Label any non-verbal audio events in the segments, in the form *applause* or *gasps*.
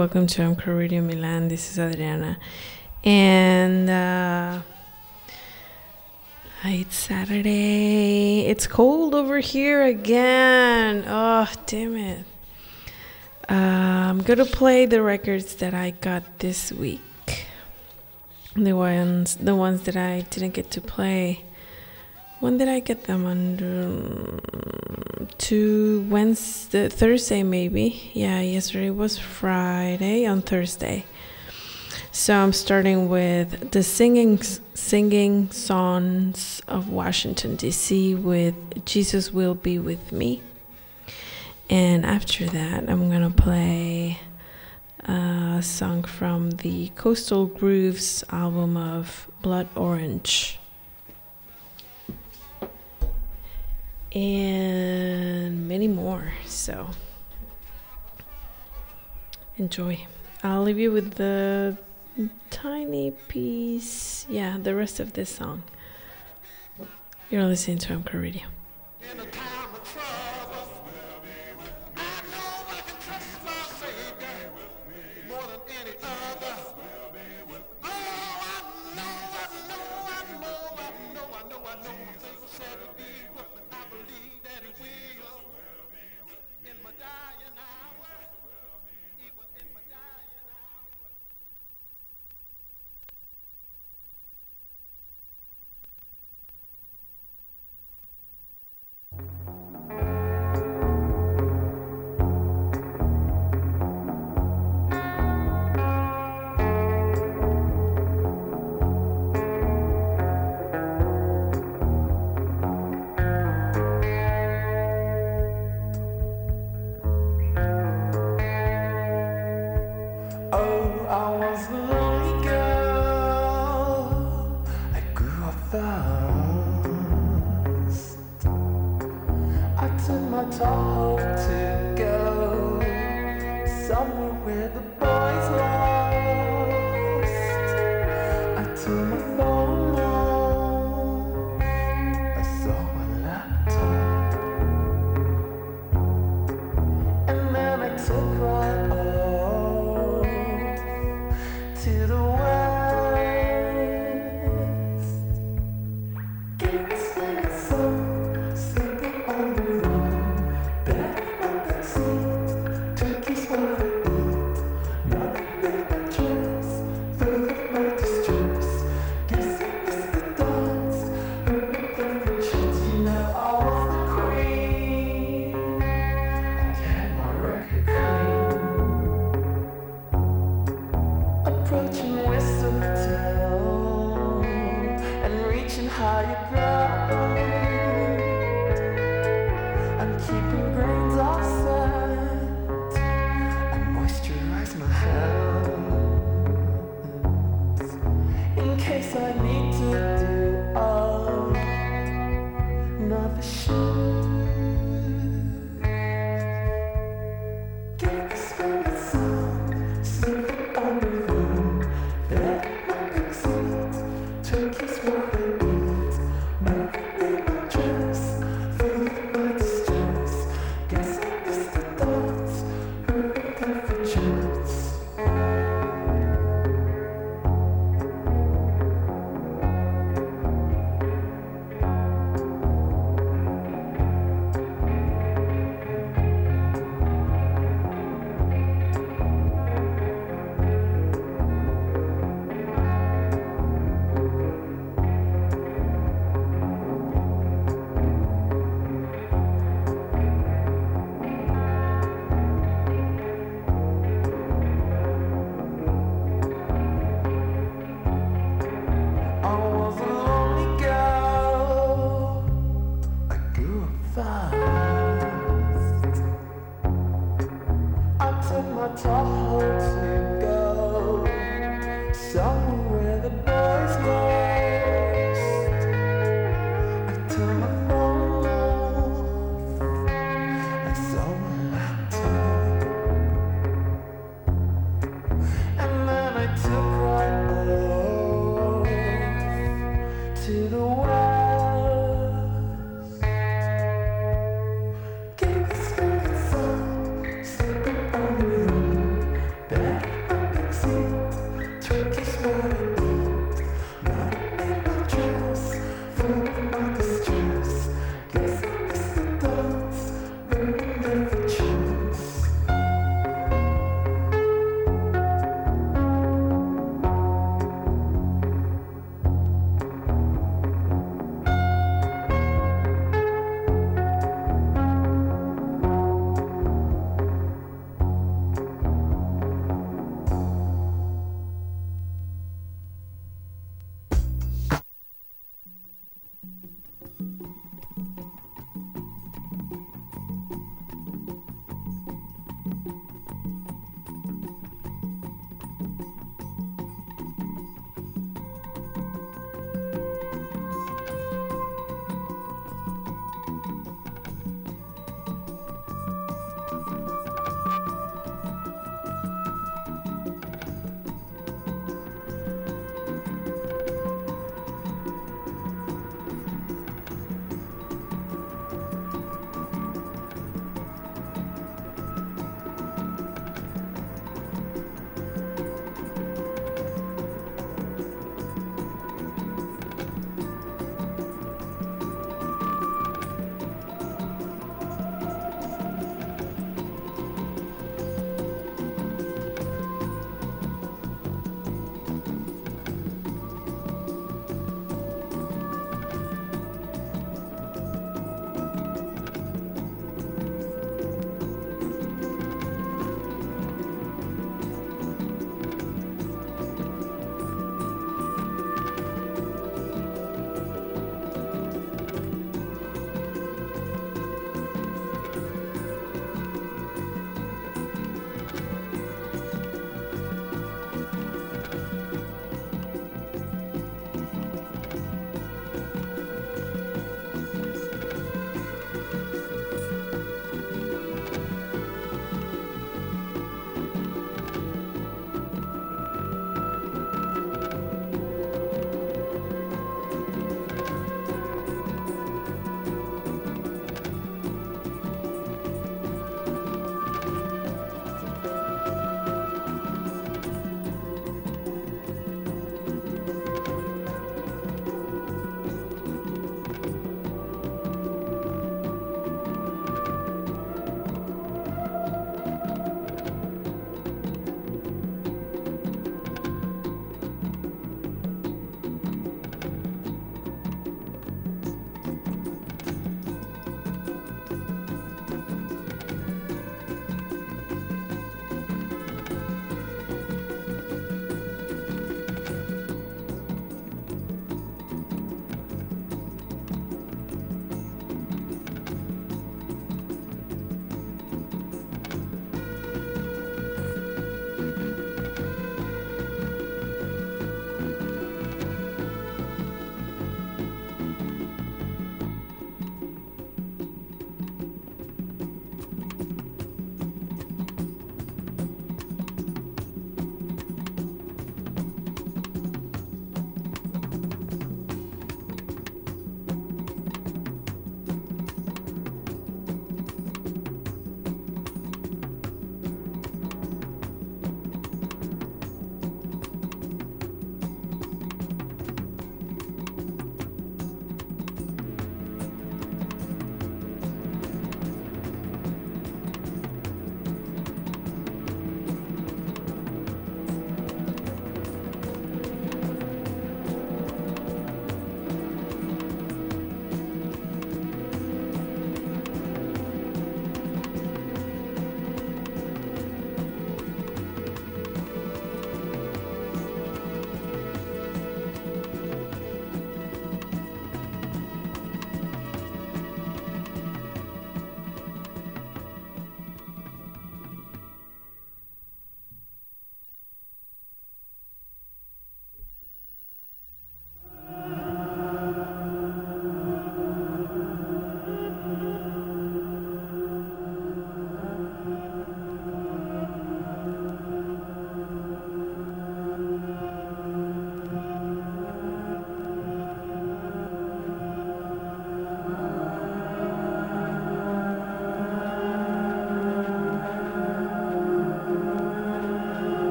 Welcome to Amco Radio Milan. This is Adriana, and uh, it's Saturday. It's cold over here again. Oh, damn it! Uh, I'm gonna play the records that I got this week. The ones, the ones that I didn't get to play. When did I get them? On um, to Wednesday, Thursday, maybe. Yeah, yesterday was Friday. On Thursday, so I'm starting with the singing singing songs of Washington D.C. with "Jesus Will Be with Me," and after that, I'm gonna play a song from the Coastal Grooves album of Blood Orange. And many more. So enjoy. I'll leave you with the tiny piece. Yeah, the rest of this song. You're listening to Amco Radio.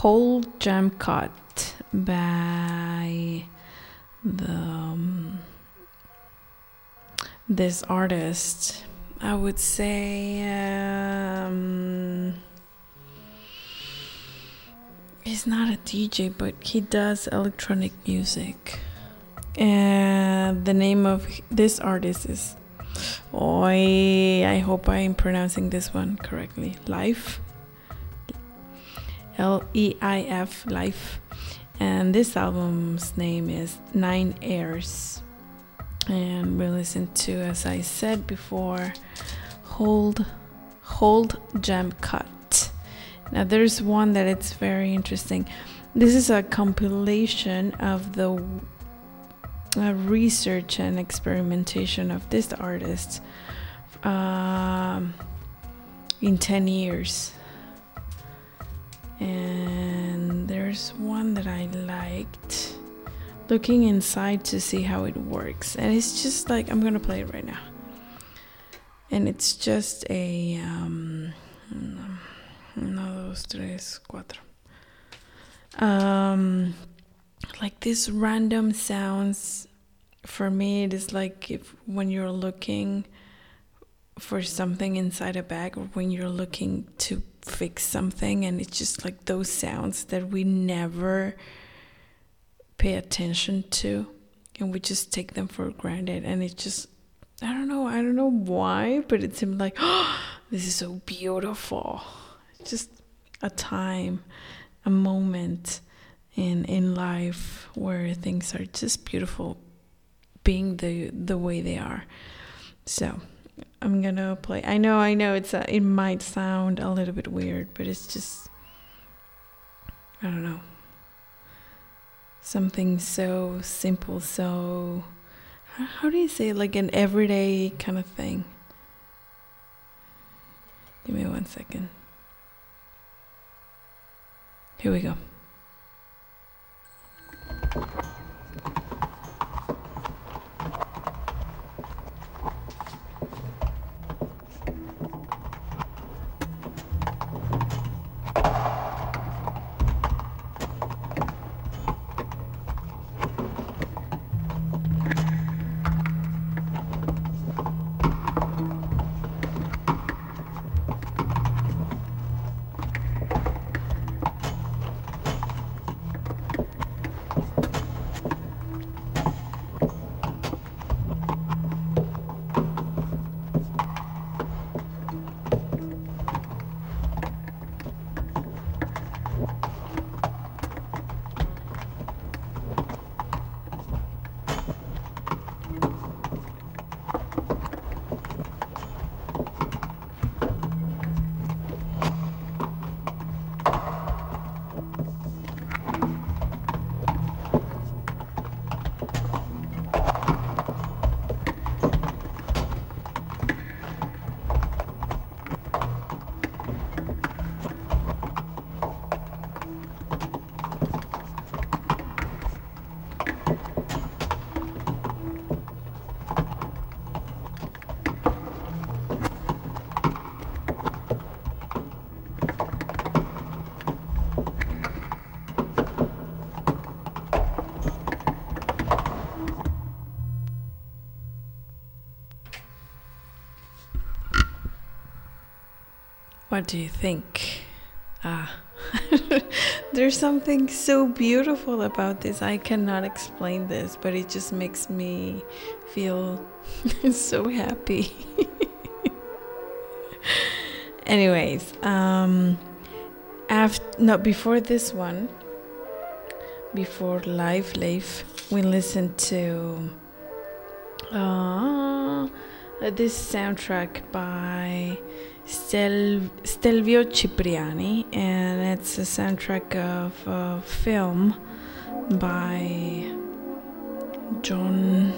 Whole Jam Cut by the um, this artist. I would say um, he's not a DJ, but he does electronic music. And the name of this artist is Oi, I hope I'm pronouncing this one correctly. Life. L E I F, Life. And this album's name is Nine Airs. And we listen to, as I said before, Hold Hold Jam Cut. Now there's one that it's very interesting. This is a compilation of the uh, research and experimentation of this artist um, in 10 years. And there's one that I liked looking inside to see how it works. And it's just like, I'm gonna play it right now. And it's just a. Um, uno, dos, tres, cuatro. Um, like this random sounds for me it is like if when you're looking for something inside a bag or when you're looking to fix something and it's just like those sounds that we never pay attention to and we just take them for granted. And it just i don't know i don't know why but it seemed like oh *gasps* this is so beautiful. Just a time a moment in in life where things are just beautiful being the the way they are. So i'm gonna play. I know i know it's a, it might sound a little bit weird but it's just i don't know. Something so simple so how, do you say like an everyday kind of thing. Give me one second. Here we go What do you think? Ah, *laughs* there's something so beautiful about this. I cannot explain this, but it just makes me feel *laughs* so happy. *laughs* Anyways, um, after not before this one, before live life, we listened to uh, this soundtrack by Stel- Stelvio Cipriani, and it's a soundtrack of a film by John.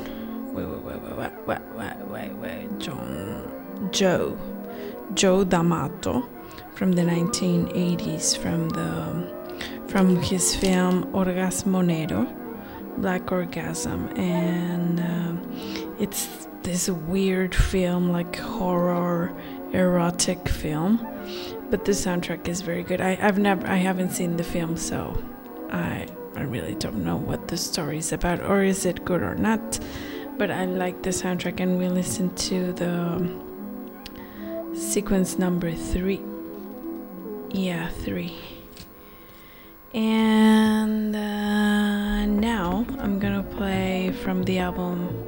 Wait, wait, wait, wait, wait, wait, wait, wait, John. Joe. Joe D'Amato from the 1980s, from the from his film Orgasmo Nero, Black Orgasm, and uh, it's this weird film like horror erotic film, but the soundtrack is very good. I, I've never, I haven't seen the film, so I, I really don't know what the story is about, or is it good or not. But I like the soundtrack, and we listened to the sequence number three. Yeah, three. And uh, now I'm gonna play from the album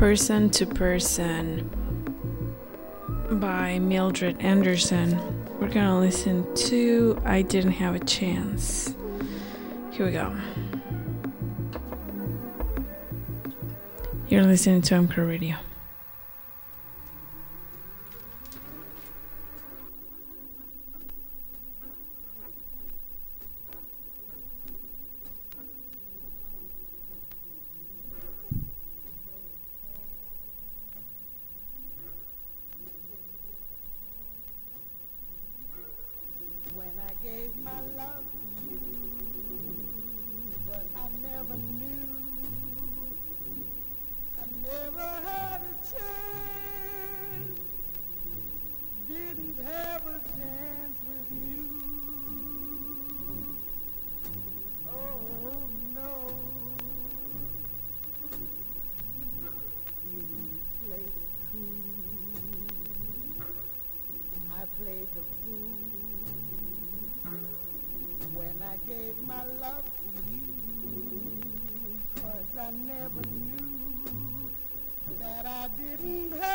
Person to Person by Mildred Anderson. We're gonna listen to I Didn't Have a Chance. Here we go. You're listening to MCR Radio. My love you. Cause I never knew that I didn't have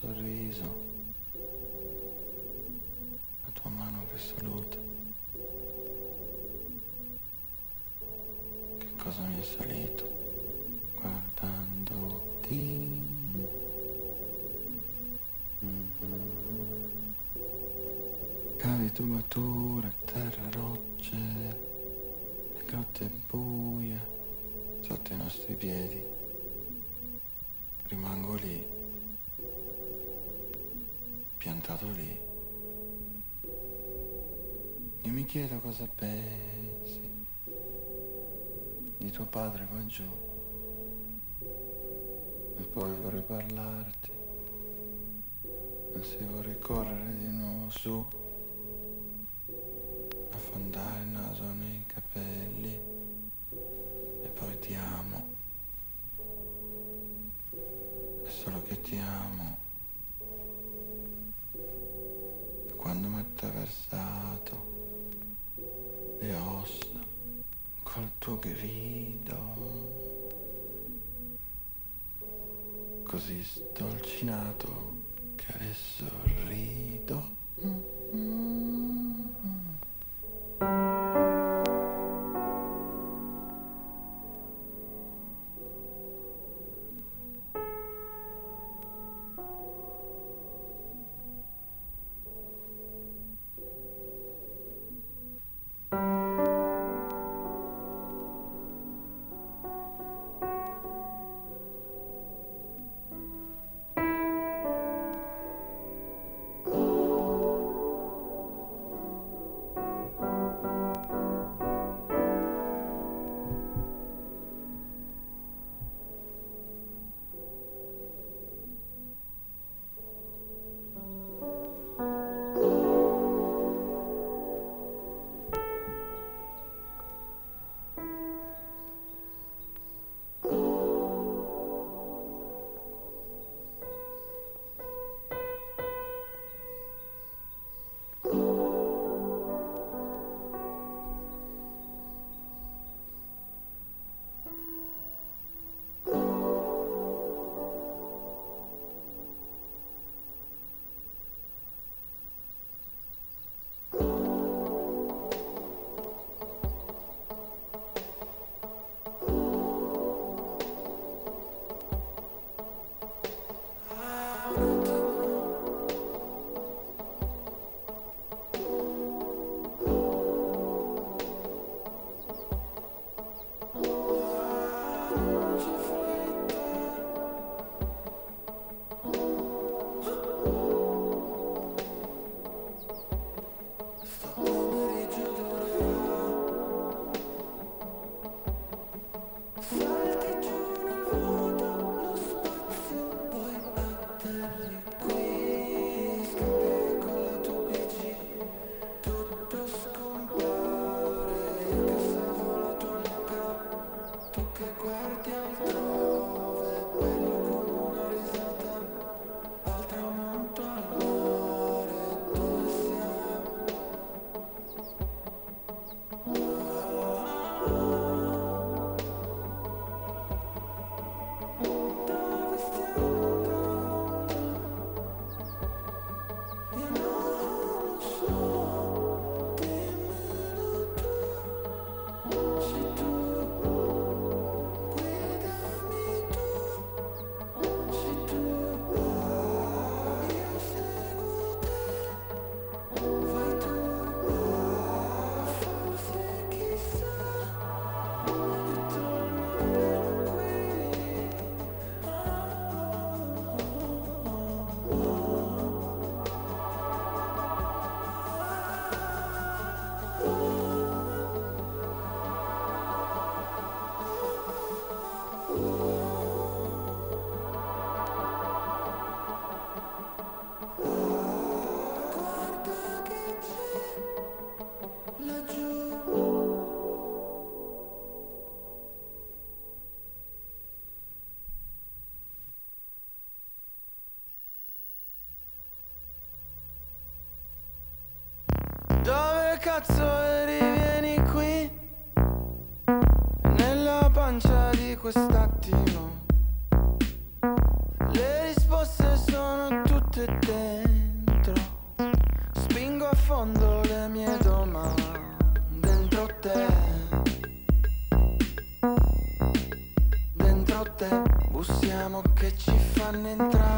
sorriso, la tua mano che saluta. Che cosa mi è salito? Cosa pensi di tuo padre qua giù. E poi vorrei parlarti. Ma se vorrei correre di nuovo su, Dolcinato che adesso rido. Rido. Dove cazzo eri? Vieni qui Nella pancia di quest'attimo Le risposte sono tutte dentro Spingo a fondo le mie domande Dentro te Dentro te Bussiamo che ci fanno entrare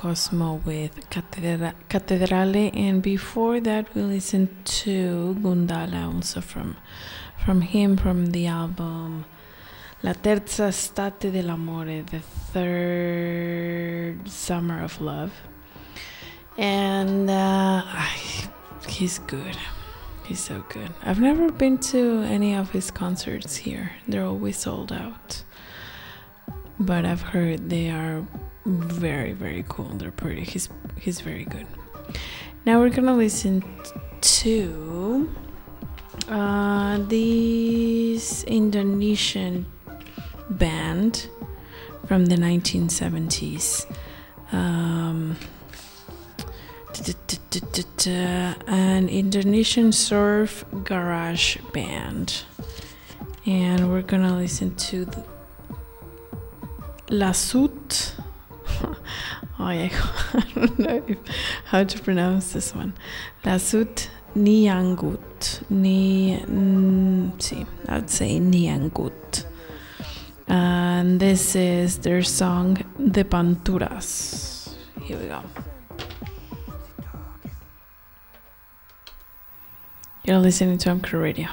Cosmo with Catedra- Cattedrale. And before that, we listened to Gundala, also from, from him, from the album La Terza Estate dell'Amore, the third summer of love. And uh, he's good. He's so good. I've never been to any of his concerts here, they're always sold out but I've heard they are very very cool. They're pretty. He's he's very good. Now we're gonna listen to uh, this Indonesian band from the 1970s. Um, an Indonesian surf garage band, and we're gonna listen to the Lasut. *laughs* *laughs* I don't know if, how to pronounce this one. Lasut Niangut. Ni, sí, I'd say Niangut. And this is their song De Panturas. Here we go. You're listening to M Crow Radio.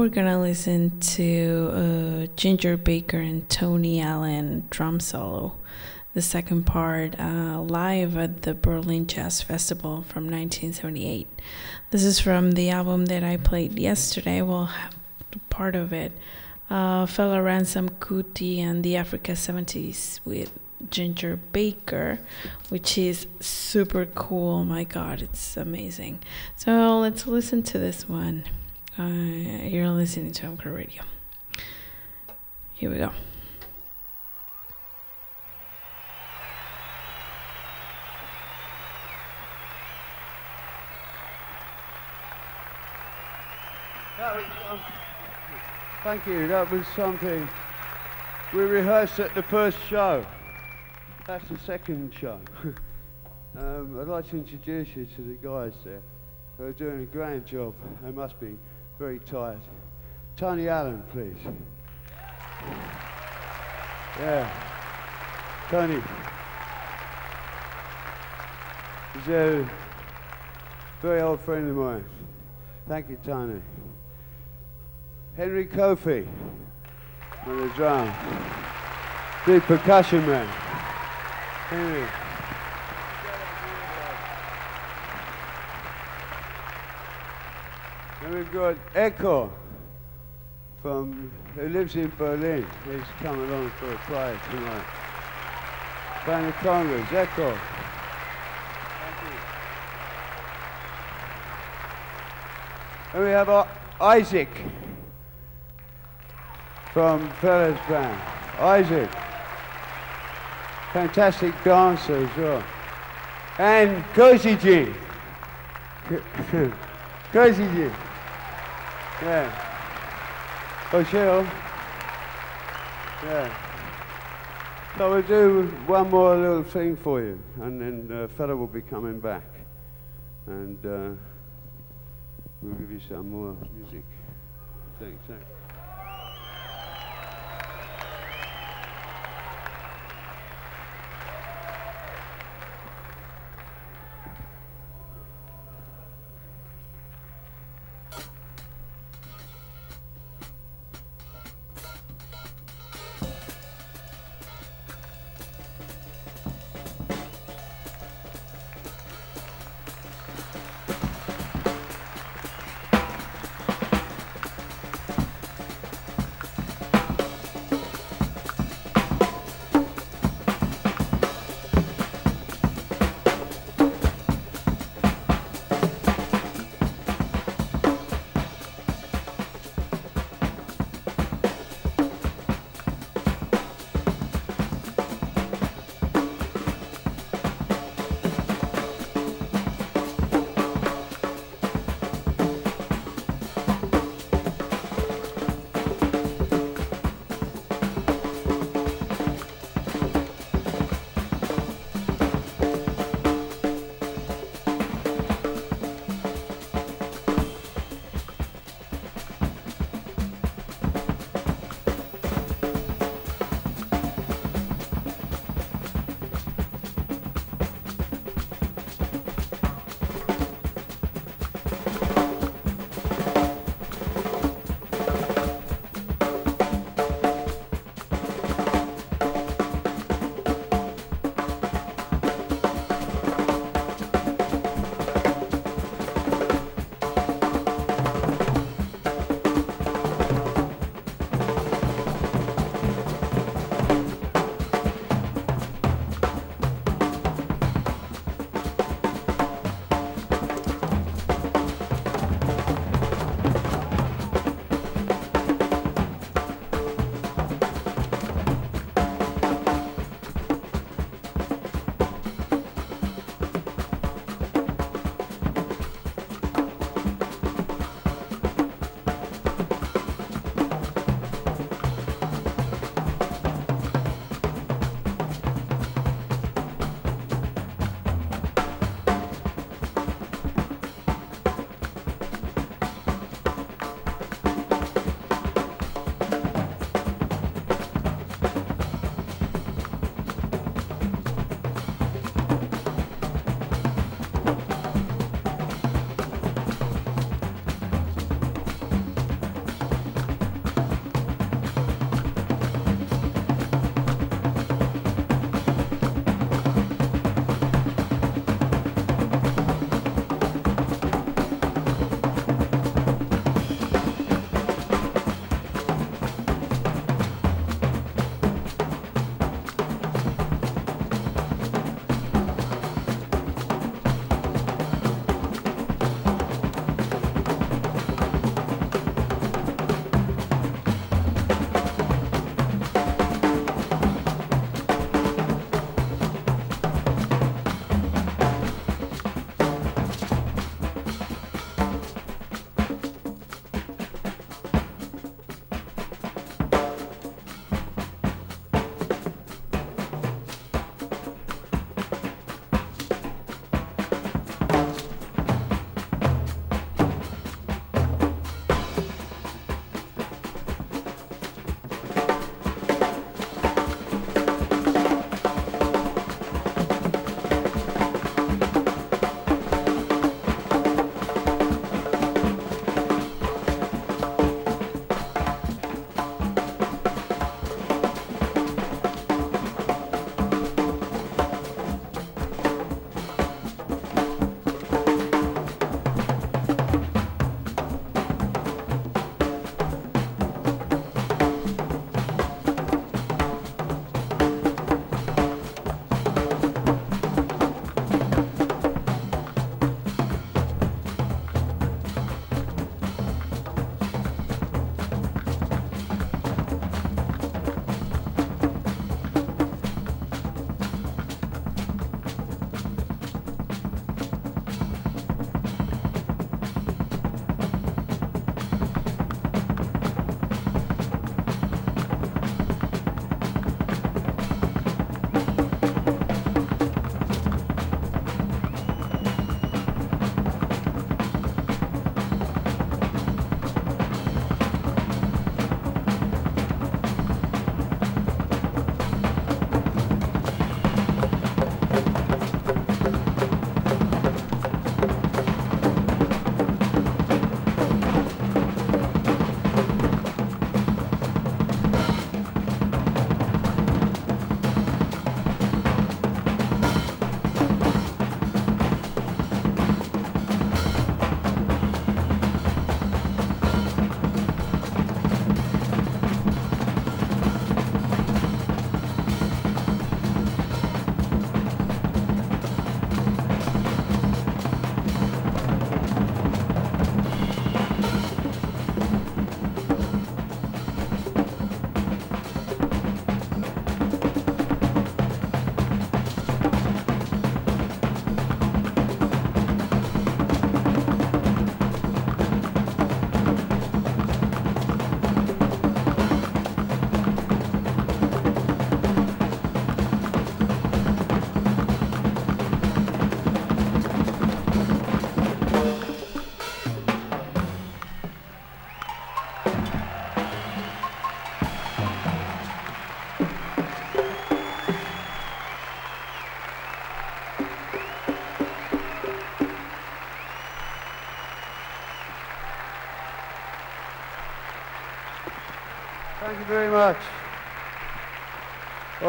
We're gonna listen to uh, Ginger Baker and Tony Allen drum solo. The second part uh, live at the Berlin Jazz Festival from 1978. This is from the album that I played yesterday. Well, part of it. Uh, Fela Ransome Kuti and the Africa 70s with Ginger Baker, which is super cool. My God, it's amazing. So let's listen to this one. Uh, you're listening to Anchor Radio. Here we go. Um, thank you. That was something. We rehearsed at the first show. That's the second show. *laughs* um, I'd like to introduce you to the guys there who are doing a grand job. They must be very tired. Tony Allen, please. Yeah. Tony. He's a very old friend of mine. Thank you, Tony. Henry Kofi on the drum. Big percussion man. Henry. We've got Echo from who lives in Berlin. He's coming along for a play tonight. Playing the congas. Echo. Thank you and we have Isaac from Fela's Band. Isaac. Fantastic dancer as well. And Cozy Jin. *laughs* Yeah. Michelle. Yeah. So we'll do one more little thing for you, and then uh, Fela will be coming back. And uh, we'll give you some more music. Thanks, thanks.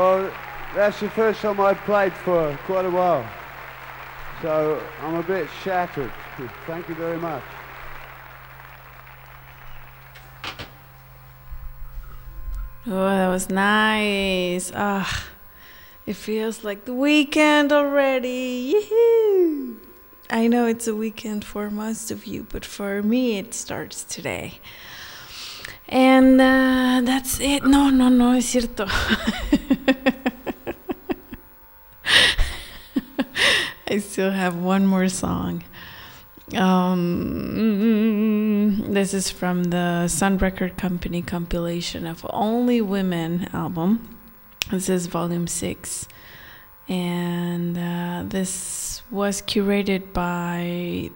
Well, that's the first time I've played for quite a while. So I'm a bit shattered. *laughs* Thank you very much. Oh, that was nice. Ah, it feels like the weekend already. Yee-hoo. I know it's a weekend for most of you, but for me, it starts today. And uh, that's it. No, no, no, es cierto. *laughs* I still have one more song. Um, this is from the Sun Record Company compilation of Only Women album. This is volume six. And uh, this was curated by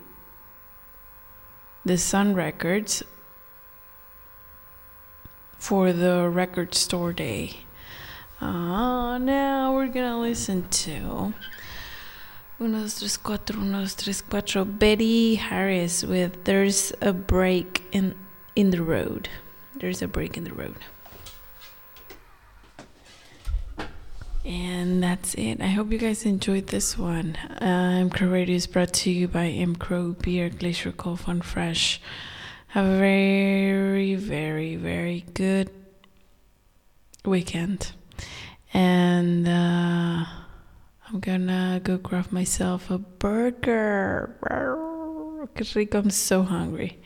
the Sun Records for the record store day. Uh, now we're gonna listen to uno, dos, tres, cuatro, uno, dos, tres, cuatro. Betty Harris with "There's a Break in in the Road." There's a break in the road. And that's it. I hope you guys enjoyed this one. Um, Crow Radio is brought to you by M Crow Beer, Glacier Cold Fun Fresh. A very, very, very good weekend. And uh, I'm gonna go grab myself a burger. Because I'm so hungry.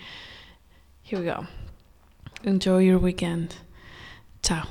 Here we go. Enjoy your weekend. Ciao.